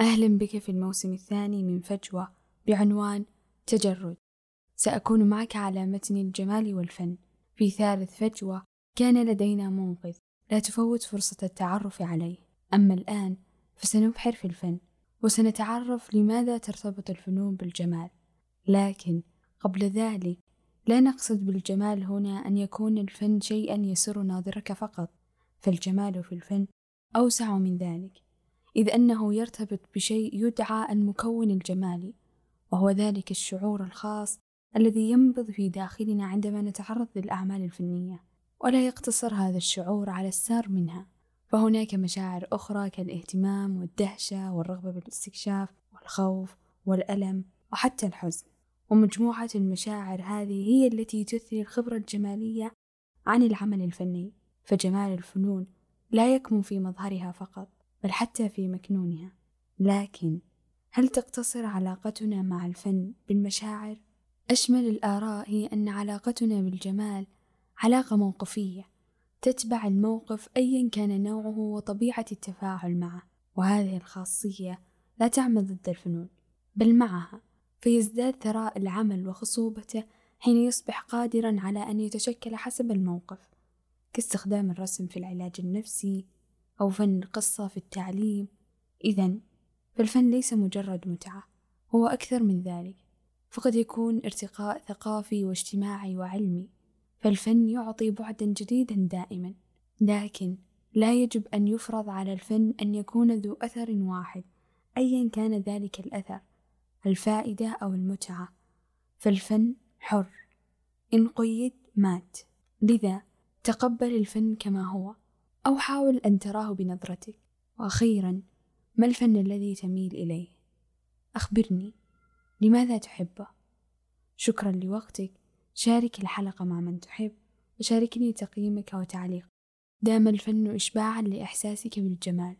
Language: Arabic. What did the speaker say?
أهلا بك في الموسم الثاني من فجوة بعنوان تجرد. سأكون معك على متن الجمال والفن. في ثالث فجوة كان لدينا منقذ لا تفوت فرصة التعرف عليه. أما الآن فسنبحر في الفن وسنتعرف لماذا ترتبط الفنون بالجمال. لكن قبل ذلك لا نقصد بالجمال هنا أن يكون الفن شيئا يسر ناظرك فقط فالجمال في الفن أوسع من ذلك. إذ أنه يرتبط بشيء يدعى المكون الجمالي وهو ذلك الشعور الخاص الذي ينبض في داخلنا عندما نتعرض للأعمال الفنية ولا يقتصر هذا الشعور على السار منها. فهناك مشاعر أخرى كالاهتمام والدهشة والرغبة بالاستكشاف والخوف والألم وحتى الحزن. ومجموعة المشاعر هذه هي التي تثري الخبرة الجمالية عن العمل الفني. فجمال الفنون لا يكمن في مظهرها فقط بل حتى في مكنونها. لكن هل تقتصر علاقتنا مع الفن بالمشاعر؟ أشمل الآراء هي أن علاقتنا بالجمال علاقة موقفية تتبع الموقف ايا كان نوعه وطبيعة التفاعل معه وهذه الخاصية لا تعمل ضد الفنون بل معها فيزداد ثراء العمل وخصوبته حين يصبح قادرا على أن يتشكل حسب الموقف كاستخدام الرسم في العلاج النفسي أو فن القصة في التعليم. إذا فالفن ليس مجرد متعة هو أكثر من ذلك. فقد يكون ارتقاء ثقافي واجتماعي وعلمي. فالفن يعطي بعدا جديدا دائما. لكن لا يجب أن يفرض على الفن أن يكون ذو أثر واحد أيا كان ذلك الأثر الفائدة أو المتعة. فالفن حر. إن قيد مات. لذا تقبل الفن كما هو. أو حاول أن تراه بنظرتك. وأخيرا ما الفن الذي تميل إليه؟ أخبرني. لماذا تحبه؟ شكرا لوقتك. شارك الحلقة مع من تحب وشاركني تقييمك وتعليق. دام الفن إشباعا لإحساسك بالجمال.